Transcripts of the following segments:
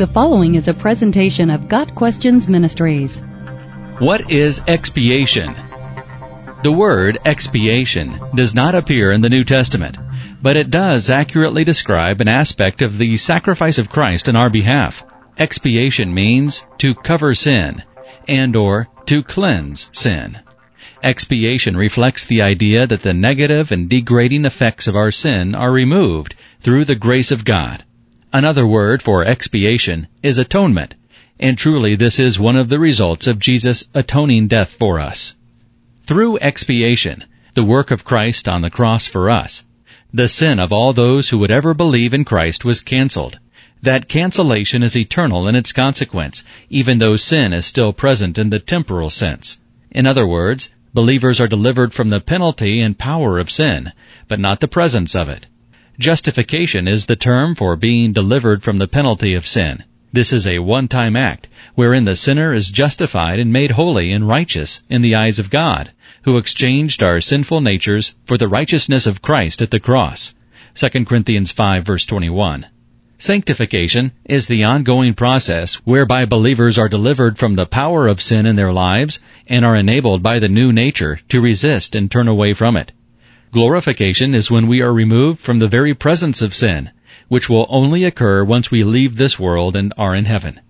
The following is a presentation of Got Questions Ministries. What is expiation? The word expiation does not appear in the New Testament, but it does accurately describe an aspect of the sacrifice of Christ in our behalf. Expiation means to cover sin and or to cleanse sin. Expiation reflects the idea that the negative and degrading effects of our sin are removed through the grace of God. Another word for expiation is atonement, and truly this is one of the results of Jesus' atoning death for us. Through expiation, the work of Christ on the cross for us, the sin of all those who would ever believe in Christ was canceled. That cancellation is eternal in its consequence, even though sin is still present in the temporal sense. In other words, believers are delivered from the penalty and power of sin, but not the presence of it. Justification is the term for being delivered from the penalty of sin. This is a one-time act wherein the sinner is justified and made holy and righteous in the eyes of God, who exchanged our sinful natures for the righteousness of Christ at the cross. 2 Corinthians 5 verse 21. Sanctification is the ongoing process whereby believers are delivered from the power of sin in their lives and are enabled by the new nature to resist and turn away from it. Glorification is when we are removed from the very presence of sin, which will only occur once we leave this world and are in heaven.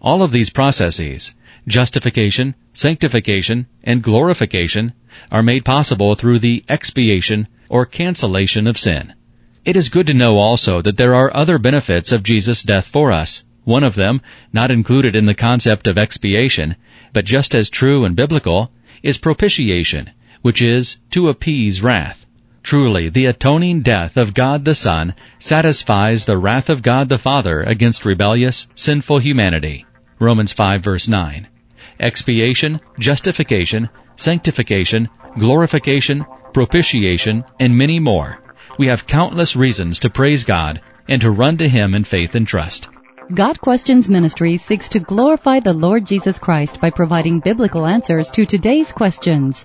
All of these processes, justification, sanctification, and glorification, are made possible through the expiation or cancellation of sin. It is good to know also that there are other benefits of Jesus' death for us. One of them, not included in the concept of expiation, but just as true and biblical, is propitiation, which is to appease wrath. Truly, the atoning death of God the Son satisfies the wrath of God the Father against rebellious, sinful humanity. Romans 5 verse 9. Expiation, justification, sanctification, glorification, propitiation, and many more. We have countless reasons to praise God and to run to Him in faith and trust. Got Questions Ministry seeks to glorify the Lord Jesus Christ by providing biblical answers to today's questions.